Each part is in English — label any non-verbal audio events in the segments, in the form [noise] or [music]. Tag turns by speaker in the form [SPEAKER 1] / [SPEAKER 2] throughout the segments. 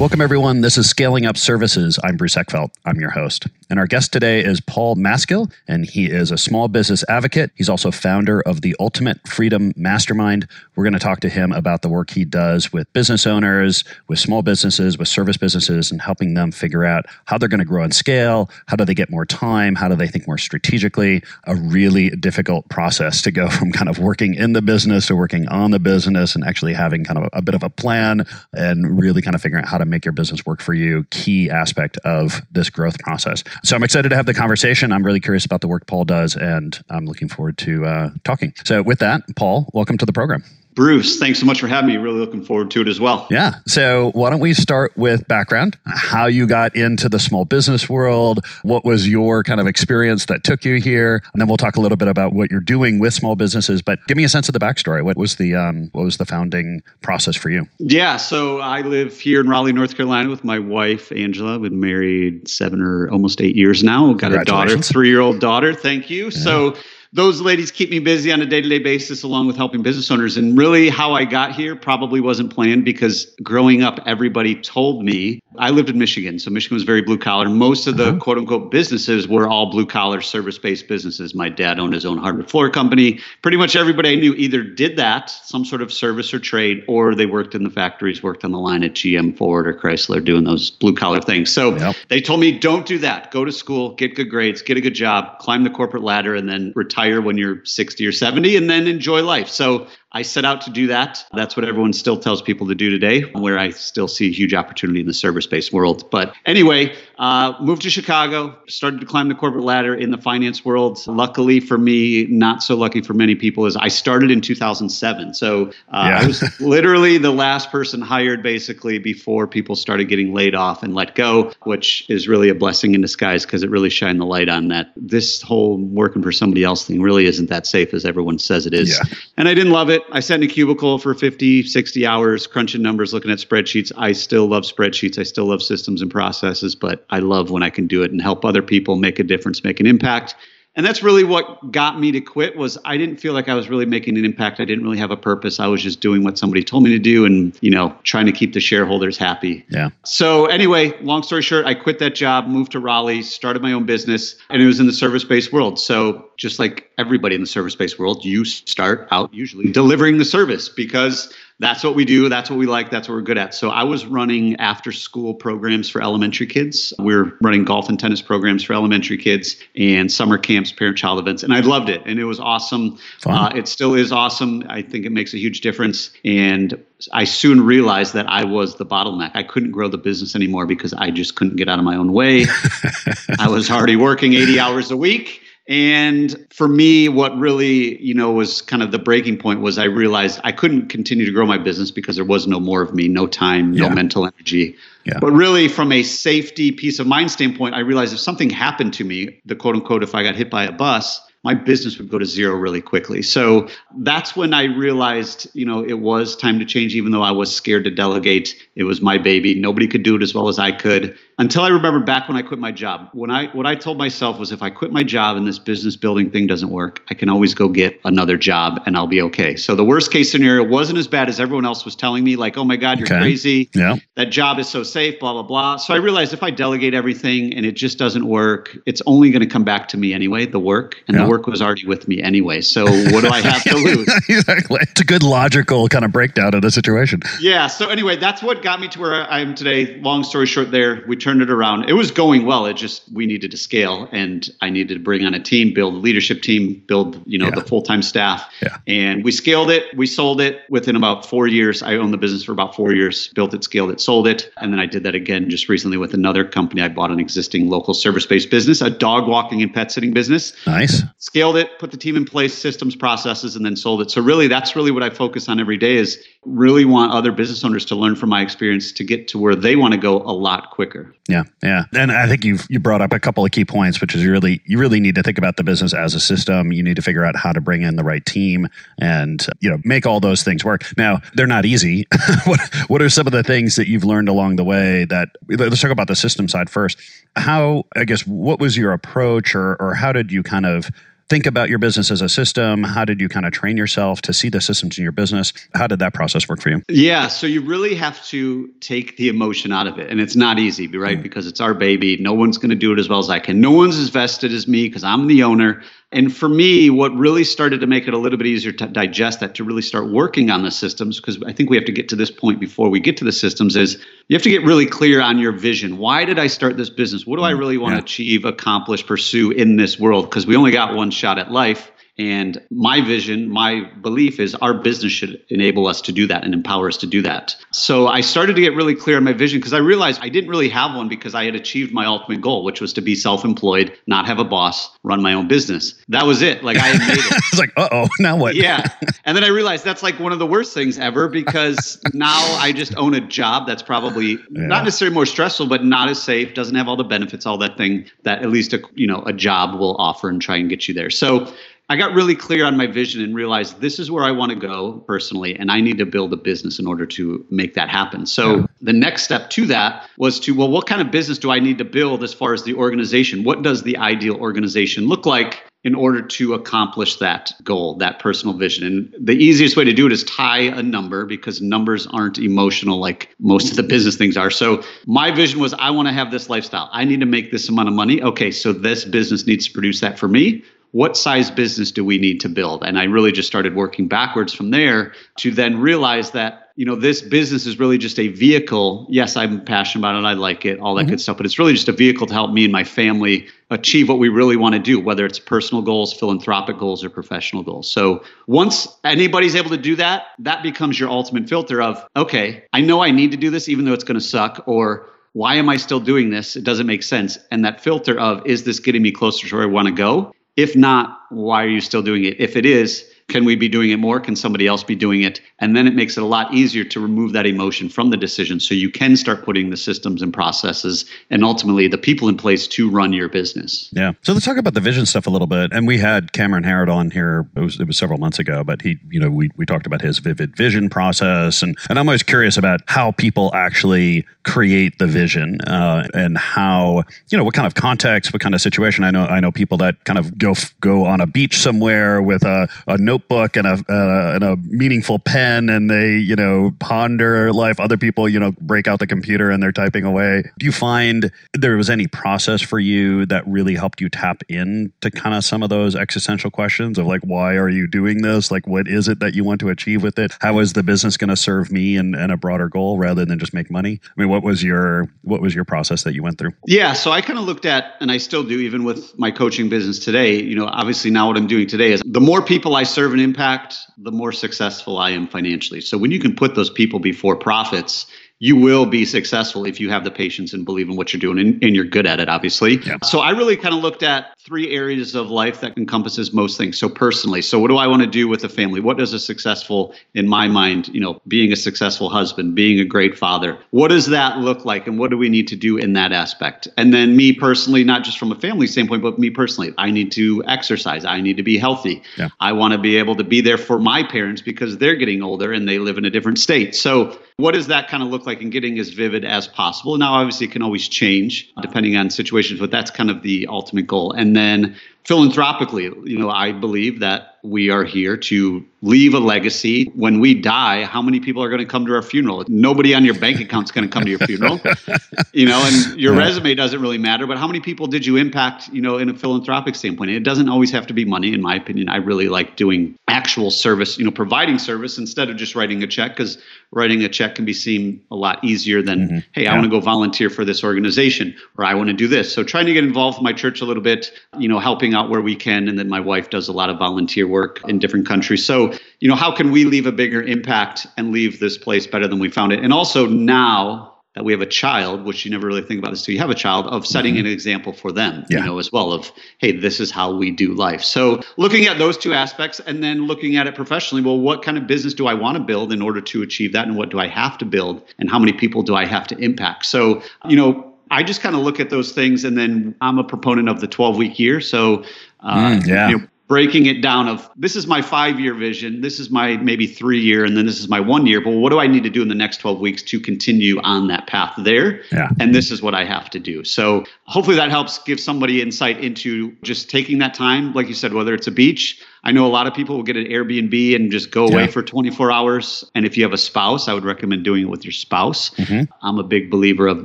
[SPEAKER 1] Welcome, everyone. This is Scaling Up Services. I'm Bruce Eckfeldt. I'm your host. And our guest today is Paul Maskill, and he is a small business advocate. He's also founder of the Ultimate Freedom Mastermind. We're going to talk to him about the work he does with business owners, with small businesses, with service businesses, and helping them figure out how they're going to grow and scale. How do they get more time? How do they think more strategically? A really difficult process to go [laughs] from kind of working in the business to working on the business and actually having kind of a, a bit of a plan and really kind of figuring out how to make your business work for you, key aspect of this growth process. So I'm excited to have the conversation. I'm really curious about the work Paul does, and I'm looking forward to uh, talking. So with that, Paul, welcome to the program.
[SPEAKER 2] Bruce, thanks so much for having me. Really looking forward to it as well.
[SPEAKER 1] Yeah. So, why don't we start with background, how you got into the small business world, what was your kind of experience that took you here, and then we'll talk a little bit about what you're doing with small businesses. But give me a sense of the backstory. What was the um, what was the founding process for you?
[SPEAKER 2] Yeah. So, I live here in Raleigh, North Carolina, with my wife Angela. We've been married seven or almost eight years now. We've got a daughter, three year old daughter. Thank you. Yeah. So those ladies keep me busy on a day to day basis, along with helping business owners. And really, how I got here probably wasn't planned because growing up, everybody told me I lived in Michigan. So Michigan was very blue collar. Most of the uh-huh. quote unquote businesses were all blue collar service based businesses. My dad owned his own hardwood floor company. Pretty much everybody I knew either did that, some sort of service or trade, or they worked in the factories, worked on the line at GM, Ford, or Chrysler doing those blue collar things. So yep. they told me, don't do that. Go to school, get good grades, get a good job, climb the corporate ladder, and then retire retire when you're 60 or 70 and then enjoy life. So I set out to do that. That's what everyone still tells people to do today, where I still see a huge opportunity in the service based world. But anyway, uh, moved to Chicago, started to climb the corporate ladder in the finance world. Luckily for me, not so lucky for many people, is I started in 2007. So uh, yeah. I was [laughs] literally the last person hired basically before people started getting laid off and let go, which is really a blessing in disguise because it really shined the light on that this whole working for somebody else thing really isn't that safe as everyone says it is. Yeah. And I didn't love it. I sat in a cubicle for 50, 60 hours crunching numbers, looking at spreadsheets. I still love spreadsheets. I still love systems and processes, but I love when I can do it and help other people make a difference, make an impact and that's really what got me to quit was i didn't feel like i was really making an impact. I didn't really have a purpose. I was just doing what somebody told me to do and you know trying to keep the shareholders happy.
[SPEAKER 1] Yeah.
[SPEAKER 2] So anyway long story short i quit that job moved to raleigh started my own business and it was in the service-based world. So just like everybody in the service-based world you start out usually delivering the service because that's what we do. That's what we like. That's what we're good at. So I was running after school programs for elementary kids. We are running golf and tennis programs for elementary kids and summer camps, parent child events. And I loved it. And it was awesome. Uh, it still is awesome. I think it makes a huge difference. And I soon realized that I was the bottleneck. I couldn't grow the business anymore because I just couldn't get out of my own way. [laughs] I was already working 80 hours a week and for me, what really, you know, was kind of the breaking point was I realized I couldn't continue to grow my business because there was no more of me, no time, no yeah. mental energy. Yeah. But really, from a safety, peace of mind standpoint, I realized if something happened to me, the quote unquote, if I got hit by a bus, my business would go to zero really quickly. So that's when I realized, you know, it was time to change, even though I was scared to delegate. It was my baby. Nobody could do it as well as I could until I remember back when I quit my job. When I what I told myself was if I quit my job and this business building thing doesn't work, I can always go get another job and I'll be okay. So the worst case scenario wasn't as bad as everyone else was telling me, like, oh my God, you're okay. crazy.
[SPEAKER 1] Yeah.
[SPEAKER 2] That job is so safe, blah, blah, blah. So I realized if I delegate everything and it just doesn't work, it's only going to come back to me anyway, the work. And yeah. the work was already with me anyway. So what do I have to [laughs] lose?
[SPEAKER 1] exactly. It's a good logical kind of breakdown of the situation.
[SPEAKER 2] Yeah. So anyway, that's what got me to where I am today. Long story short, there we turned it around. It was going well. It just we needed to scale, and I needed to bring on a team, build a leadership team, build you know yeah. the full time staff, yeah. and we scaled it. We sold it within about four years. I owned the business for about four years, built it, scaled it, sold it, and then I did that again just recently with another company. I bought an existing local service based business, a dog walking and pet sitting business.
[SPEAKER 1] Nice.
[SPEAKER 2] Scaled it, put the team in place, systems, processes, and then sold it. So really, that's really what I focus on every day. Is really want other business owners to learn from my experience to get to where they want to go a lot quicker.
[SPEAKER 1] Yeah, yeah, and I think you've you brought up a couple of key points, which is you really you really need to think about the business as a system. You need to figure out how to bring in the right team and you know make all those things work. Now they're not easy. [laughs] what what are some of the things that you've learned along the way? That let's talk about the system side first. How I guess what was your approach, or or how did you kind of think about your business as a system? How did you kind of train yourself to see the systems in your business? How did that process work for you?
[SPEAKER 2] Yeah, so you really have to take the emotion out of it. And it's not easy, right? Mm. Because it's our baby. No one's going to do it as well as I can. No one's as vested as me because I'm the owner. And for me, what really started to make it a little bit easier to digest that, to really start working on the systems, because I think we have to get to this point before we get to the systems, is you have to get really clear on your vision. Why did I start this business? What do I mm, really want yeah. to achieve, accomplish, pursue in this world? Because we only got one shot at life. And my vision, my belief is our business should enable us to do that and empower us to do that. So I started to get really clear on my vision because I realized I didn't really have one because I had achieved my ultimate goal, which was to be self employed, not have a boss, run my own business. That was it. Like I had made it. [laughs]
[SPEAKER 1] it's like, uh oh, now what?
[SPEAKER 2] yeah. And then I realized that's like one of the worst things ever because now I just own a job that's probably yeah. not necessarily more stressful, but not as safe, doesn't have all the benefits, all that thing that at least a you know a job will offer and try and get you there. So I got really clear on my vision and realized this is where I want to go personally, and I need to build a business in order to make that happen. So yeah. the next step to that was to, well, what kind of business do I need to build as far as the organization? What does the ideal organization look like? in order to accomplish that goal, that personal vision. And the easiest way to do it is tie a number because numbers aren't emotional like most of the business things are. So my vision was I want to have this lifestyle. I need to make this amount of money. Okay, so this business needs to produce that for me what size business do we need to build? And I really just started working backwards from there to then realize that you know this business is really just a vehicle. Yes i'm passionate about it. I like it all that mm-hmm. good stuff but it's really just a vehicle to help me and my family achieve what we really want to do whether it's personal goals philanthropic goals or professional goals. So once anybody's able to do that that becomes your ultimate filter of okay i know i need to do this even though it's going to suck or why am i still doing this? It doesn't make sense. And that filter of is this getting me closer to where i want to go if not, why are you still doing it? If it is, can we be doing it more? Can somebody else be doing it? And then it makes it a lot easier to remove that emotion from the decision so you can start putting the systems and processes and ultimately the people in place to run your business.
[SPEAKER 1] Yeah. So let's talk about the vision stuff a little bit. And we had Cameron Herold on here, it was, it was several months ago, but he, you know, we, we talked about his vivid vision process. And, and I'm always curious about how people actually create the vision uh, and how, you know, what kind of context, what kind of situation. I know, I know people that kind of go, go on a beach somewhere with a, a note notebook and a and a meaningful pen, and they you know ponder life. Other people you know break out the computer and they're typing away. Do you find there was any process for you that really helped you tap into kind of some of those existential questions of like why are you doing this? Like what is it that you want to achieve with it? How is the business going to serve me and, and a broader goal rather than just make money? I mean, what was your what was your process that you went through?
[SPEAKER 2] Yeah, so I kind of looked at, and I still do, even with my coaching business today. You know, obviously now what I'm doing today is the more people I serve an impact, the more successful I am financially. So when you can put those people before profits, you will be successful if you have the patience and believe in what you're doing and, and you're good at it obviously. Yeah. so i really kind of looked at three areas of life that encompasses most things. So personally so what do i want to do with a family? What does a successful in my mind you know being a successful husband being a great father what does that look like and what do we need to do in that aspect? And then me personally not just from a family standpoint but me personally i need to exercise. I need to be healthy. Yeah. i want to be able to be there for my parents because they're getting older and they live in a different state. So what does that kind of look like in getting as vivid as possible? Now, obviously, it can always change depending on situations, but that's kind of the ultimate goal. And then philanthropically, you know, I believe that we are here to leave a legacy. When we die, how many people are going to come to our funeral? Nobody on your bank account is going to come to your funeral. [laughs] you know, and your yeah. resume doesn't really matter, but how many people did you impact, you know, in a philanthropic standpoint? It doesn't always have to be money, in my opinion. I really like doing actual service, you know, providing service instead of just writing a check because writing a check can be seen a lot easier than, mm-hmm. hey, I want to go volunteer for this organization or I want to do this. So trying to get involved with my church a little bit, you know, helping out where we can. And then my wife does a lot of volunteer work in different countries. So, you know, how can we leave a bigger impact and leave this place better than we found it? And also now that we have a child, which you never really think about this so you have a child, of setting mm-hmm. an example for them, yeah. you know, as well of, hey, this is how we do life. So looking at those two aspects and then looking at it professionally, well, what kind of business do I want to build in order to achieve that? And what do I have to build? And how many people do I have to impact? So, you know, I just kind of look at those things and then I'm a proponent of the 12 week year. So, uh, mm, yeah. You know, breaking it down of this is my five year vision this is my maybe three year and then this is my one year but what do i need to do in the next 12 weeks to continue on that path there yeah. and this is what i have to do so hopefully that helps give somebody insight into just taking that time like you said whether it's a beach I know a lot of people will get an Airbnb and just go away yeah. for 24 hours. And if you have a spouse, I would recommend doing it with your spouse. Mm-hmm. I'm a big believer of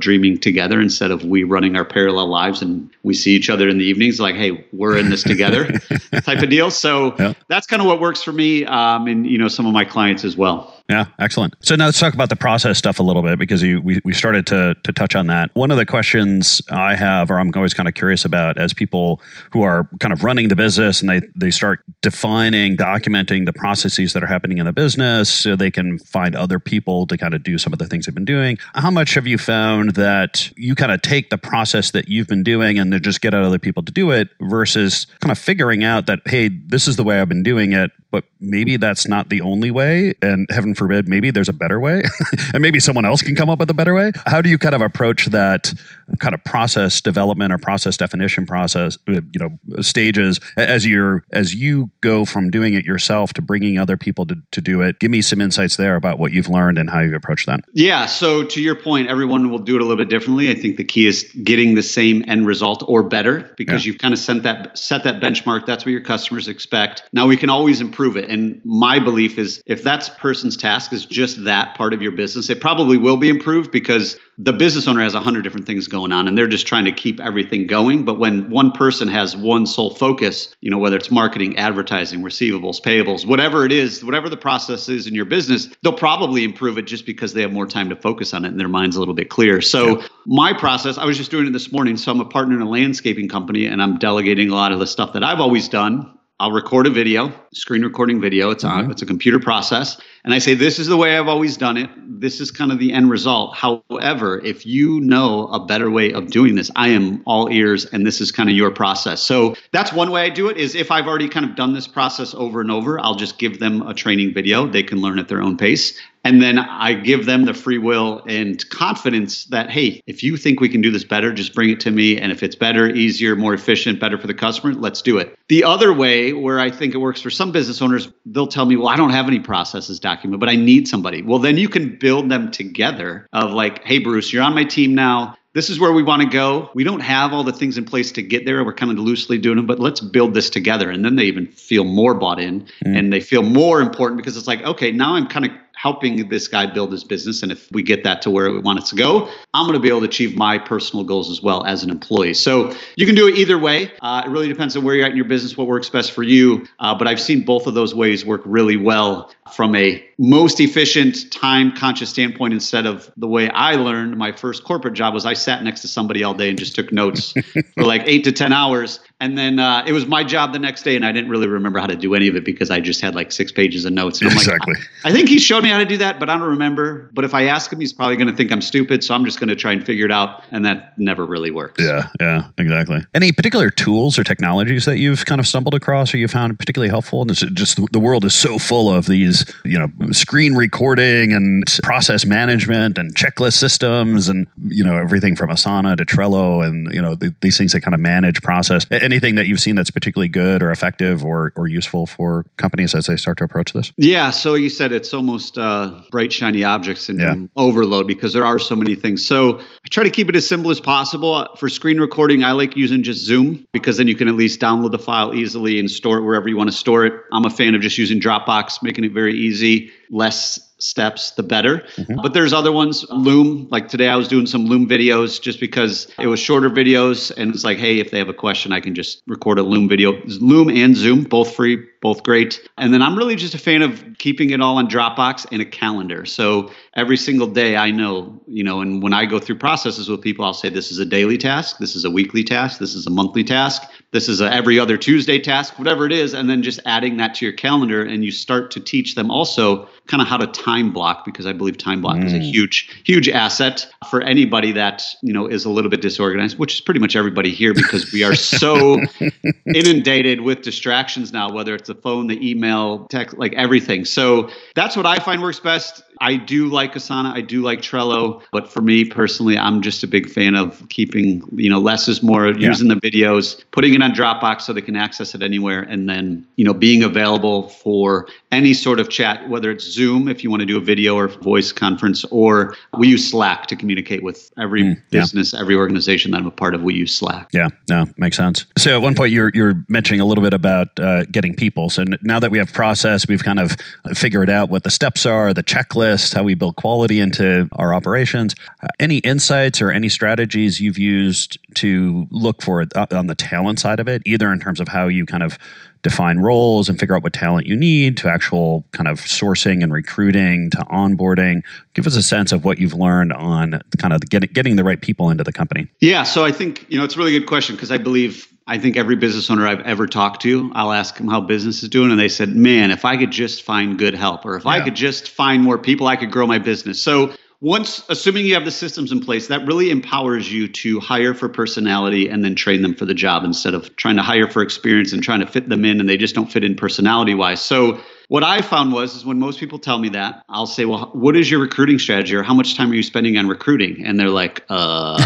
[SPEAKER 2] dreaming together instead of we running our parallel lives and we see each other in the evenings like, hey, we're in this together [laughs] type of deal. So yeah. that's kind of what works for me um, and, you know, some of my clients as well.
[SPEAKER 1] Yeah, excellent. So now let's talk about the process stuff a little bit because you, we, we started to, to touch on that. One of the questions I have, or I'm always kind of curious about, as people who are kind of running the business and they, they start defining, documenting the processes that are happening in the business so they can find other people to kind of do some of the things they've been doing. How much have you found that you kind of take the process that you've been doing and then just get other people to do it versus kind of figuring out that, hey, this is the way I've been doing it, but maybe that's not the only way. And heaven forbid, maybe there's a better way [laughs] and maybe someone else can come up with a better way. How do you kind of approach that kind of process development or process definition process, uh, you know, stages as you're, as you go from doing it yourself to bringing other people to, to do it? Give me some insights there about what you've learned and how you approach that.
[SPEAKER 2] Yeah. So to your point, everyone will do it a little bit differently. I think the key is getting the same end result or better because yeah. you've kind of set that, set that benchmark. That's what your customers expect. Now we can always improve improve it. And my belief is if that person's task is just that part of your business, it probably will be improved because the business owner has a hundred different things going on and they're just trying to keep everything going. But when one person has one sole focus, you know, whether it's marketing, advertising, receivables, payables, whatever it is, whatever the process is in your business, they'll probably improve it just because they have more time to focus on it and their mind's a little bit clear. So yeah. my process, I was just doing it this morning. So I'm a partner in a landscaping company and I'm delegating a lot of the stuff that I've always done I'll record a video, screen recording video. It's on, mm-hmm. it's a computer process. And I say, this is the way I've always done it. This is kind of the end result. However, if you know a better way of doing this, I am all ears and this is kind of your process. So that's one way I do it is if I've already kind of done this process over and over, I'll just give them a training video. They can learn at their own pace. And then I give them the free will and confidence that, hey, if you think we can do this better, just bring it to me. And if it's better, easier, more efficient, better for the customer, let's do it. The other way, where I think it works for some business owners, they'll tell me, well, I don't have any processes document, but I need somebody. Well, then you can build them together of like, hey, Bruce, you're on my team now this is where we want to go. We don't have all the things in place to get there. We're kind of loosely doing them, but let's build this together. And then they even feel more bought in mm. and they feel more important because it's like, okay, now I'm kind of helping this guy build his business. And if we get that to where we want it to go, I'm going to be able to achieve my personal goals as well as an employee. So you can do it either way. Uh, it really depends on where you're at in your business, what works best for you. Uh, but I've seen both of those ways work really well from a most efficient time conscious standpoint instead of the way I learned my first corporate job was I sat next to somebody all day and just took notes [laughs] for like eight to 10 hours. And then uh, it was my job the next day and I didn't really remember how to do any of it because I just had like six pages of notes. And I'm exactly. like, I, I think he showed me how to do that, but I don't remember. But if I ask him, he's probably going to think I'm stupid. So I'm just going to try and figure it out. And that never really works.
[SPEAKER 1] Yeah, yeah, exactly. Any particular tools or technologies that you've kind of stumbled across or you found particularly helpful? And just the world is so full of these is, you know, screen recording and process management and checklist systems and, you know, everything from Asana to Trello and, you know, th- these things that kind of manage process. Anything that you've seen that's particularly good or effective or, or useful for companies as they start to approach this?
[SPEAKER 2] Yeah. So you said it's almost uh, bright, shiny objects and yeah. overload because there are so many things. So I try to keep it as simple as possible. For screen recording, I like using just Zoom because then you can at least download the file easily and store it wherever you want to store it. I'm a fan of just using Dropbox, making it very easy, less steps, the better. Mm-hmm. But there's other ones, Loom. Like today, I was doing some Loom videos just because it was shorter videos, and it's like, hey, if they have a question, I can just record a Loom video. Loom and Zoom, both free, both great. And then I'm really just a fan of keeping it all on Dropbox and a calendar. So every single day, I know, you know, and when I go through processes with people, I'll say this is a daily task, this is a weekly task, this is a monthly task, this is a every other Tuesday task, whatever it is, and then just adding that to your calendar, and you start to teach them also kind of how to time block because I believe time block mm. is a mm. huge, huge asset for anybody that you know is a little bit disorganized, which is pretty much everybody here because we are so [laughs] inundated with distractions now, whether it's the phone, the email, text, like everything. So that's what I find works best. I do like Asana. I do like Trello, but for me personally, I'm just a big fan of keeping, you know, less is more, yeah. using the videos, putting it on Dropbox so they can access it anywhere, and then, you know, being available for any sort of chat, whether it's Zoom if you want to do a video or voice conference, or we use Slack to communicate with every mm, business, every organization that I'm a part of. We use Slack.
[SPEAKER 1] Yeah, no, makes sense. So at one point you're you're mentioning a little bit about uh, getting people. So now that we have process, we've kind of figured out what the steps are, the checklist list, how we build quality into our operations. Uh, any insights or any strategies you've used to look for it uh, on the talent side of it, either in terms of how you kind of define roles and figure out what talent you need to actual kind of sourcing and recruiting to onboarding give us a sense of what you've learned on kind of getting getting the right people into the company
[SPEAKER 2] yeah so i think you know it's a really good question because i believe I think every business owner I've ever talked to, I'll ask them how business is doing, and they said, "Man, if I could just find good help, or if yeah. I could just find more people, I could grow my business." So once assuming you have the systems in place that really empowers you to hire for personality and then train them for the job instead of trying to hire for experience and trying to fit them in and they just don't fit in personality wise so what I found was is when most people tell me that, I'll say, "Well, what is your recruiting strategy, or how much time are you spending on recruiting?" And they're like, "Uh,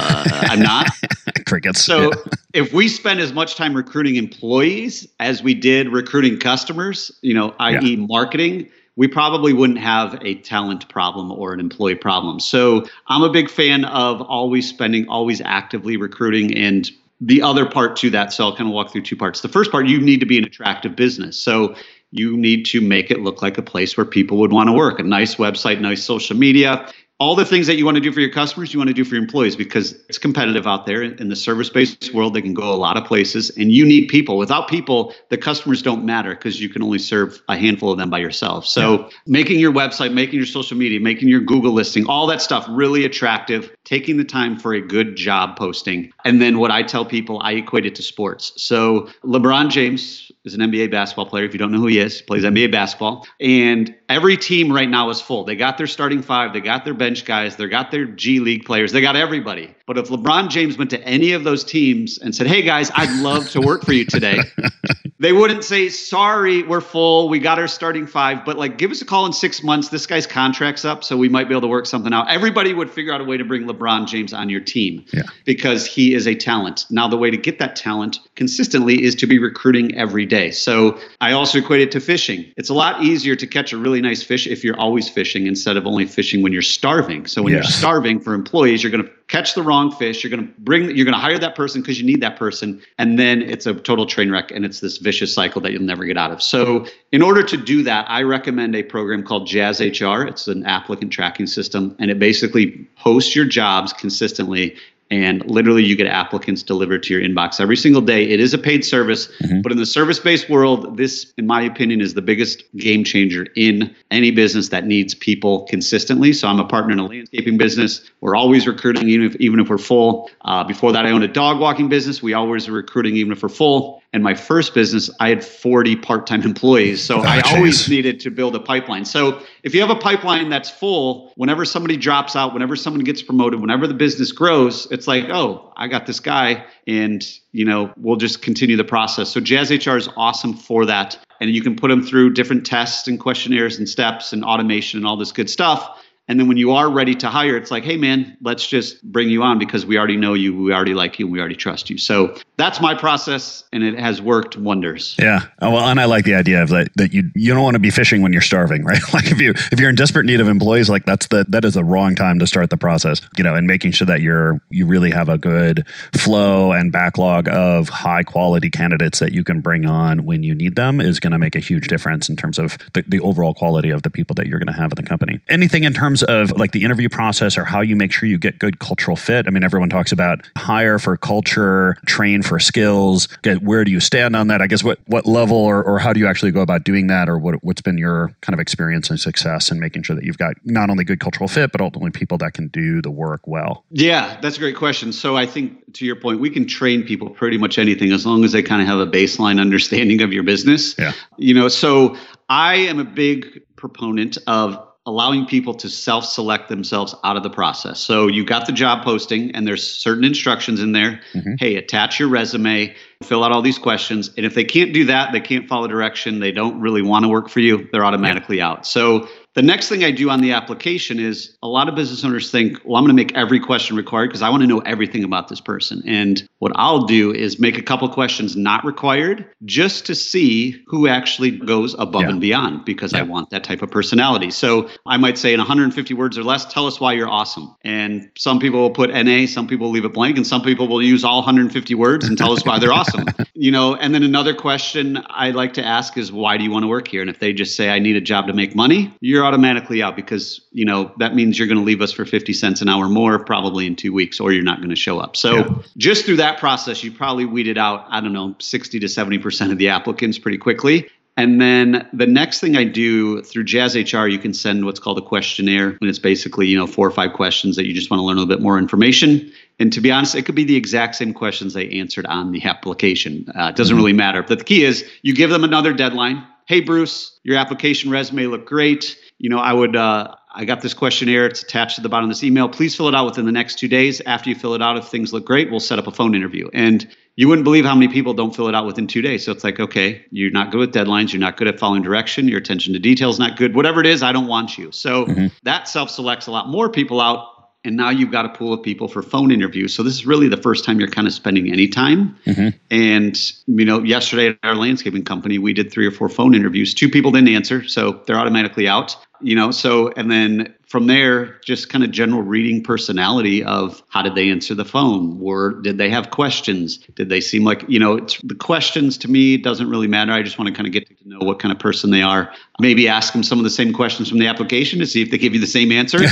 [SPEAKER 2] I'm not." [laughs] [laughs]
[SPEAKER 1] Crickets.
[SPEAKER 2] So, yeah. [laughs] if we spend as much time recruiting employees as we did recruiting customers, you know, i.e., yeah. marketing, we probably wouldn't have a talent problem or an employee problem. So, I'm a big fan of always spending, always actively recruiting, and the other part to that, so I'll kind of walk through two parts. The first part, you need to be an attractive business. So you need to make it look like a place where people would want to work a nice website, nice social media all the things that you want to do for your customers, you want to do for your employees because it's competitive out there in the service based world. They can go a lot of places and you need people. Without people, the customers don't matter because you can only serve a handful of them by yourself. So, yeah. making your website, making your social media, making your Google listing, all that stuff really attractive, taking the time for a good job posting. And then what I tell people, I equate it to sports. So, LeBron James is an NBA basketball player. If you don't know who he is, he plays NBA basketball. And every team right now is full. They got their starting five, they got their bench guys, they got their G League players, they got everybody. But if LeBron James went to any of those teams and said, Hey guys, I'd love to work for you today, [laughs] they wouldn't say, Sorry, we're full. We got our starting five, but like give us a call in six months. This guy's contract's up, so we might be able to work something out. Everybody would figure out a way to bring LeBron James on your team yeah. because he is a talent. Now, the way to get that talent consistently is to be recruiting every day. So I also equate it to fishing. It's a lot easier to catch a really nice fish if you're always fishing instead of only fishing when you're starving. So when yes. you're starving for employees, you're going to catch the wrong fish. You're going to bring, you're going to hire that person because you need that person. And then it's a total train wreck and it's this vicious cycle that you'll never get out of. So in order to do that, I recommend a program called Jazz HR. It's an applicant tracking system and it basically posts your jobs consistently and literally you get applicants delivered to your inbox every single day. It is a paid service, mm-hmm. but in the service based world, this, in my opinion, is the biggest game changer in any business that needs people consistently. So I'm a partner in a landscaping business. We're always recruiting, even if, even if we're full. Uh, before that, I owned a dog walking business. We always are recruiting, even if we're full. And my first business, I had 40 part time employees. So [laughs] oh, I geez. always needed to build a pipeline. So if you have a pipeline that's full, whenever somebody drops out, whenever someone gets promoted, whenever the business grows, it's like, oh, I got this guy and you know we'll just continue the process so jazz hr is awesome for that and you can put them through different tests and questionnaires and steps and automation and all this good stuff and then when you are ready to hire, it's like, hey, man, let's just bring you on because we already know you, we already like you, we already trust you. So that's my process, and it has worked wonders.
[SPEAKER 1] Yeah. Oh, well, and I like the idea of that that you you don't want to be fishing when you're starving, [laughs] right? like if you if you're in desperate need of employees, like that's the that is the wrong time to start the process. You know, and making sure that you're you really have a good flow and backlog of high quality candidates that you can bring on when you need them is going to make a huge difference in terms of the, the overall quality of the people that you're going to have in the company. Anything in terms terms of like the interview process or how you make sure you get good cultural fit? I mean, everyone talks about hire for culture, train for skills. Where do you stand on that? I guess what what level or, or how do you actually go about doing that, or what what's been your kind of experience and success in making sure that you've got not only good cultural fit, but ultimately people that can do the work well?
[SPEAKER 2] Yeah, that's a great question. So I think to your point, we can train people pretty much anything as long as they kind of have a baseline understanding of your business.
[SPEAKER 1] Yeah.
[SPEAKER 2] You know, so I am a big proponent of allowing people to self select themselves out of the process. So you got the job posting, and there's certain instructions in there. Mm-hmm. Hey, attach your resume, fill out all these questions. And if they can't do that, they can't follow direction, they don't really want to work for you, they're automatically yeah. out. So the next thing I do on the application is a lot of business owners think, well, I'm going to make every question required because I want to know everything about this person. And what I'll do is make a couple questions not required just to see who actually goes above yeah. and beyond because yeah. I want that type of personality. So I might say in 150 words or less, tell us why you're awesome. And some people will put NA, some people will leave it blank, and some people will use all 150 words and tell us why they're awesome. [laughs] You know, and then another question I like to ask is, why do you want to work here? And if they just say, I need a job to make money, you're you're automatically out because you know that means you're going to leave us for 50 cents an hour more probably in two weeks or you're not going to show up so yeah. just through that process you probably weeded out i don't know 60 to 70 percent of the applicants pretty quickly and then the next thing I do through Jazz HR, you can send what's called a questionnaire. And it's basically, you know, four or five questions that you just want to learn a little bit more information. And to be honest, it could be the exact same questions they answered on the application. Uh, it doesn't mm-hmm. really matter. But the key is you give them another deadline. Hey, Bruce, your application resume looked great you know, I would, uh, I got this questionnaire. It's attached to the bottom of this email. Please fill it out within the next two days. After you fill it out, if things look great, we'll set up a phone interview. And you wouldn't believe how many people don't fill it out within two days. So it's like, okay, you're not good with deadlines. You're not good at following direction. Your attention to detail is not good. Whatever it is, I don't want you. So mm-hmm. that self selects a lot more people out and now you've got a pool of people for phone interviews. So this is really the first time you're kind of spending any time. Mm-hmm. And you know, yesterday at our landscaping company, we did three or four phone interviews. Two people didn't answer, so they're automatically out you know so and then from there just kind of general reading personality of how did they answer the phone? Or did they have questions? Did they seem like you know the questions to me doesn't really matter. I just want to kind of get to know what kind of person they are. Maybe ask them some of the same questions from the application to see if they give you the same answer. [laughs]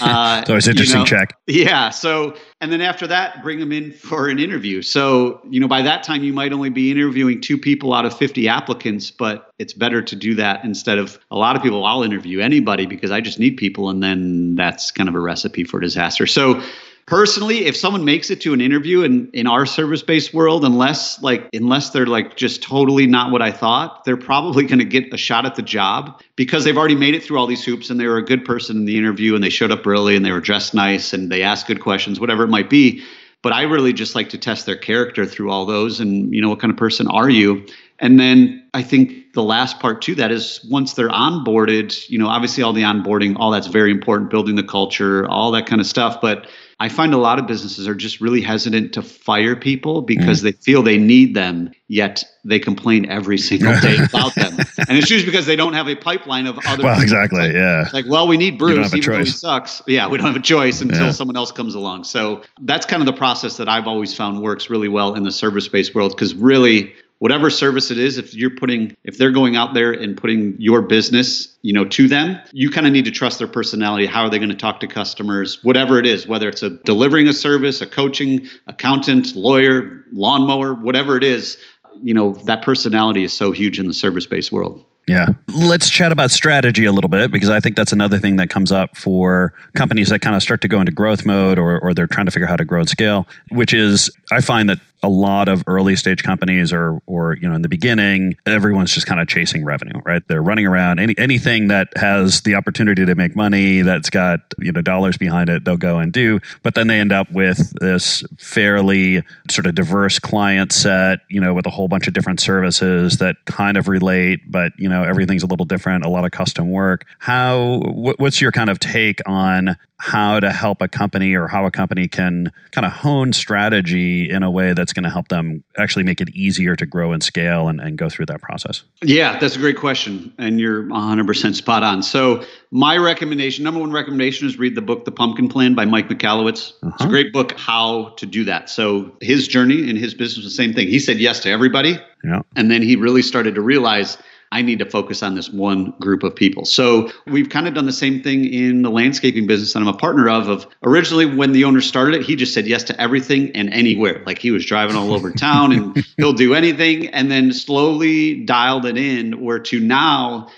[SPEAKER 1] Uh, it's always interesting you know, check
[SPEAKER 2] yeah so and then after that bring them in for an interview. So you know by that time you might only be interviewing two people out of 50 applicants but it's better to do that instead of a lot of people i'll interview anybody because i just need people and then that's kind of a recipe for disaster. So personally if someone makes it to an interview in, in our service-based world unless like unless they're like just totally not what i thought they're probably going to get a shot at the job because they've already made it through all these hoops and they were a good person in the interview and they showed up early and they were dressed nice and they asked good questions whatever it might be but i really just like to test their character through all those and you know what kind of person are you and then I think the last part to that is once they're onboarded, you know, obviously all the onboarding, all that's very important, building the culture, all that kind of stuff. But I find a lot of businesses are just really hesitant to fire people because mm. they feel they need them, yet they complain every single [laughs] day about them. And it's usually because they don't have a pipeline of other.
[SPEAKER 1] Well, exactly.
[SPEAKER 2] Like,
[SPEAKER 1] yeah.
[SPEAKER 2] Like, well, we need Bruce, even though he sucks. Yeah, we don't have a choice until yeah. someone else comes along. So that's kind of the process that I've always found works really well in the service based world because really whatever service it is if you're putting if they're going out there and putting your business you know to them you kind of need to trust their personality. How are they going to talk to customers? Whatever it is whether it's a delivering a service a coaching accountant lawyer lawnmower whatever it is you know that personality is so huge in the service based world
[SPEAKER 1] yeah. Let's chat about strategy a little bit because I think that's another thing that comes up for companies that kind of start to go into growth mode or, or they're trying to figure out how to grow and scale, which is I find that a lot of early stage companies or or you know in the beginning everyone's just kind of chasing revenue right they're running around any anything that has the opportunity to make money that's got you know dollars behind it they'll go and do but then they end up with this fairly sort of diverse client set you know with a whole bunch of different services that kind of relate but you know everything's a little different a lot of custom work how what's your kind of take on how to help a company or how a company can kind of hone strategy in a way that's going to help them actually make it easier to grow and scale and, and go through that process?
[SPEAKER 2] Yeah, that's a great question. And you're 100% spot on. So, my recommendation, number one recommendation, is read the book The Pumpkin Plan by Mike Michalowicz. Uh-huh. It's a uh-huh. great book, how to do that. So, his journey in his business was the same thing. He said yes to everybody. Yeah. And then he really started to realize I need to focus on this one group of people. So we've kind of done the same thing in the landscaping business that I'm a partner of. Of originally when the owner started it, he just said yes to everything and anywhere. Like he was driving all over town and [laughs] he'll do anything, and then slowly dialed it in. Where to now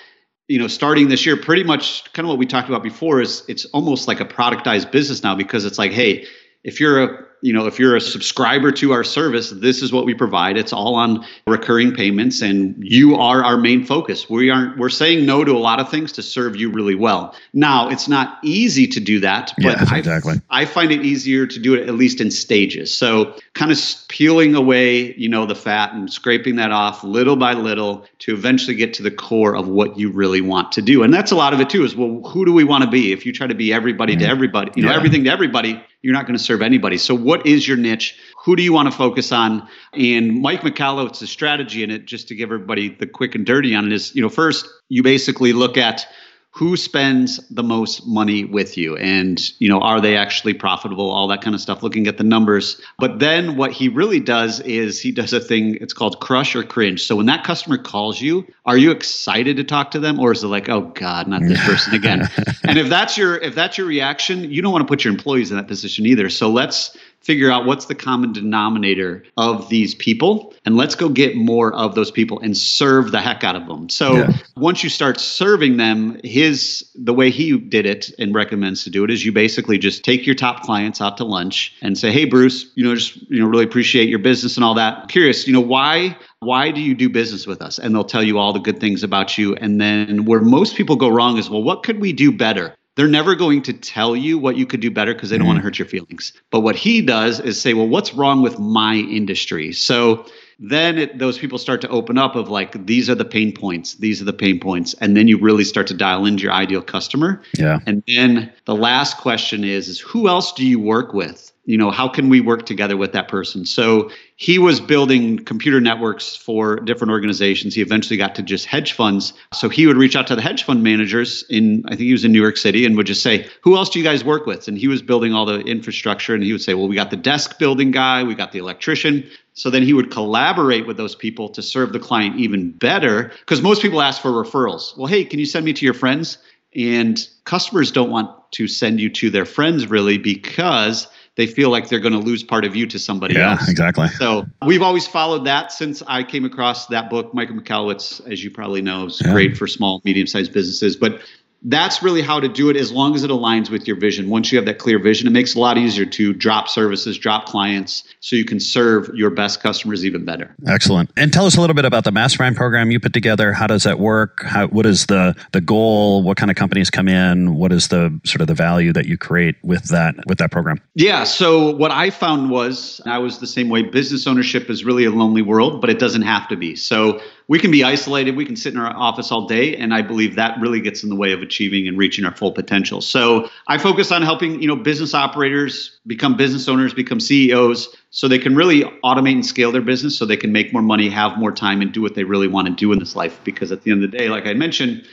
[SPEAKER 2] you know, starting this year, pretty much kind of what we talked about before is it's almost like a productized business now because it's like, hey, if you're a you know if you're a subscriber to our service this is what we provide it's all on recurring payments and you are our main focus we aren't we're saying no to a lot of things to serve you really well now it's not easy to do that but
[SPEAKER 1] exactly.
[SPEAKER 2] I, I find it easier to do it at least in stages so kind of peeling away you know the fat and scraping that off little by little to eventually get to the core of what you really want to do and that's a lot of it too is well who do we want to be if you try to be everybody mm-hmm. to everybody you know yeah. everything to everybody you're not going to serve anybody. So, what is your niche? Who do you want to focus on? And Mike Michalowicz's strategy in it, just to give everybody the quick and dirty on it, is you know, first, you basically look at who spends the most money with you? And you know are they actually profitable? All that kind of stuff looking at the numbers. But then what he really does is he does a thing it's called crush or cringe. So when that customer calls you are you excited to talk to them? Or is it like oh god not this person again? [laughs] And if that's your if that's your reaction you don't want to put your employees in that position either. So let's figure out what's the common denominator of these people and let's go get more of those people and serve the heck out of them. So yeah. once you start serving them, his the way he did it and recommends to do it is you basically just take your top clients out to lunch and say, "Hey Bruce, you know, just you know, really appreciate your business and all that. curious, you know, why why do you do business with us? And they'll tell you all the good things about you. And then where most people go wrong is, well, what could we do better? They're never going to tell you what you could do better because they don't mm-hmm. want to hurt your feelings. But what he does is say, well, what's wrong with my industry? So then it, those people start to open up of like these are the pain points these are the pain points and then you really start to dial into your ideal customer
[SPEAKER 1] yeah
[SPEAKER 2] and then the last question is is who else do you work with you know how can we work together with that person? So he was building computer networks for different organizations. He eventually got to just hedge funds. So he would reach out to the hedge fund managers in i think he was in new york city and would just say who else do you guys work with? And he was building all the infrastructure and he would say well we got the desk building guy we got the electrician. So then he would collaborate with those people to serve the client even better because most people ask for referrals. Well hey can you send me to your friends? And customers don't want to send you to their friends really because they feel like they're going to lose part of you to somebody
[SPEAKER 1] yeah,
[SPEAKER 2] else.
[SPEAKER 1] exactly.
[SPEAKER 2] So we've always followed that since I came across that book. Michael Michalowicz, as you probably know, is yeah. great for small, medium sized businesses. But that's really how to do it as long as it aligns with your vision. Once you have that clear vision, it makes it a lot easier to drop services, drop clients, so you can serve your best customers even better.
[SPEAKER 1] Excellent. And tell us a little bit about the mastermind program you put together. How does that work? How, what is the the goal? What kind of companies come in? What is the sort of the value that you create with that with that program?
[SPEAKER 2] Yeah. So what I found was I was the same way. Business ownership is really a lonely world, but it doesn't have to be. So we can be isolated. We can sit in our office all day, and I believe that really gets in the way of achieving and reaching our full potential. So I focus on helping you know business operators become business owners, become CEOs, so they can really automate and scale their business, so they can make more money, have more time, and do what they really want to do in this life. Because at the end of the day, like I mentioned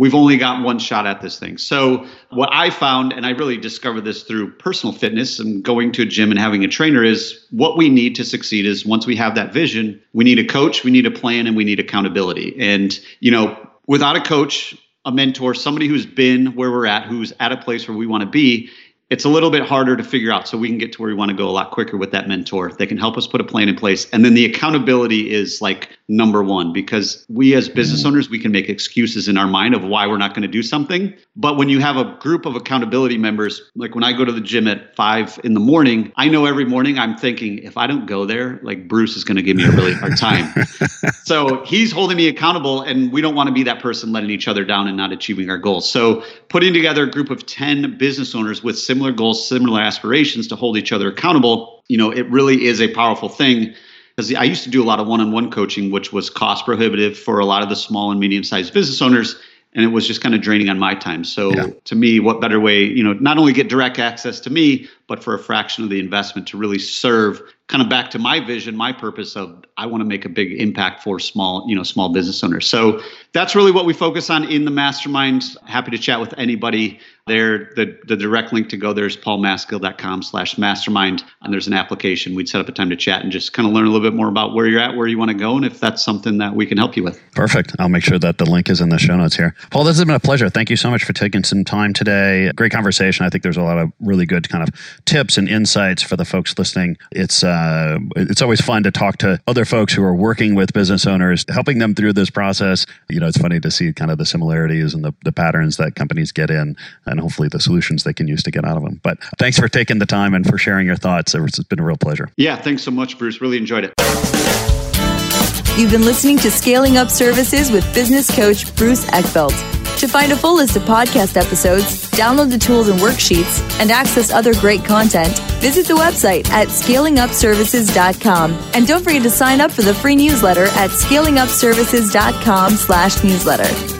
[SPEAKER 2] we've only got one shot at this thing. So, what I found, and I really discovered this through personal fitness and going to a gym and having a trainer, is what we need to succeed is once we have that vision, we need a coach, we need a plan, and we need accountability. And, you know, without a coach, a mentor, somebody who's been where we're at, who's at a place where we want to be, it's a little bit harder to figure out so we can get to where we want to go a lot quicker with that mentor they can help us put a plan in place and then the accountability is like number one because we as mm. business owners we can make excuses in our mind of why we're not going to do something. But when you have a group of accountability members like when i go to the gym at five in the morning i know every morning i'm thinking if i don't go there like bruce is going to give me a really hard time. [laughs] So he's holding me accountable and we don't want to be that person letting each other down and not achieving our goals. So putting together a group of 10 business owners with similar goals similar aspirations to hold each other accountable you know it really is a powerful thing because I used to do a lot of one-on-one coaching, which was cost prohibitive for a lot of the small and medium-sized business owners, and it was just kind of draining on my time. So yeah. to me, what better way, you know, not only get direct access to me, but for a fraction of the investment to really serve kind of back to my vision, my purpose of I want to make a big impact for small, you know, small business owners. So that's really what we focus on in the mastermind. Happy to chat with anybody there. The the direct link to go there is paulmaskill.com slash mastermind. And there's an application. We'd set up a time to chat and just kind of learn a little bit more about where you're at, where you want to go, and if that's something that we can help you with.
[SPEAKER 1] Perfect. I'll make sure that the link is in the show notes here. Paul, this has been a pleasure. Thank you so much for taking some time today. Great conversation. I think there's a lot of really good kind of tips and insights for the folks listening. It's uh, it's always fun to talk to other folks who are working with business owners, helping them through this process. You know, it's funny to see kind of the similarities and the, the patterns that companies get in, and hopefully the solutions they can use to get out of them. But thanks for taking the time and for sharing your thoughts. It's been a real pleasure.
[SPEAKER 2] Yeah, thanks so much, Bruce. Really enjoyed it.
[SPEAKER 3] You've been listening to Scaling Up Services with business coach Bruce Eckfeldt. To find a full list of podcast episodes, download the tools and worksheets, and access other great content, visit the website at scalingupservices.com. And don't forget to sign up for the free newsletter at scalingupservices.com slash newsletter.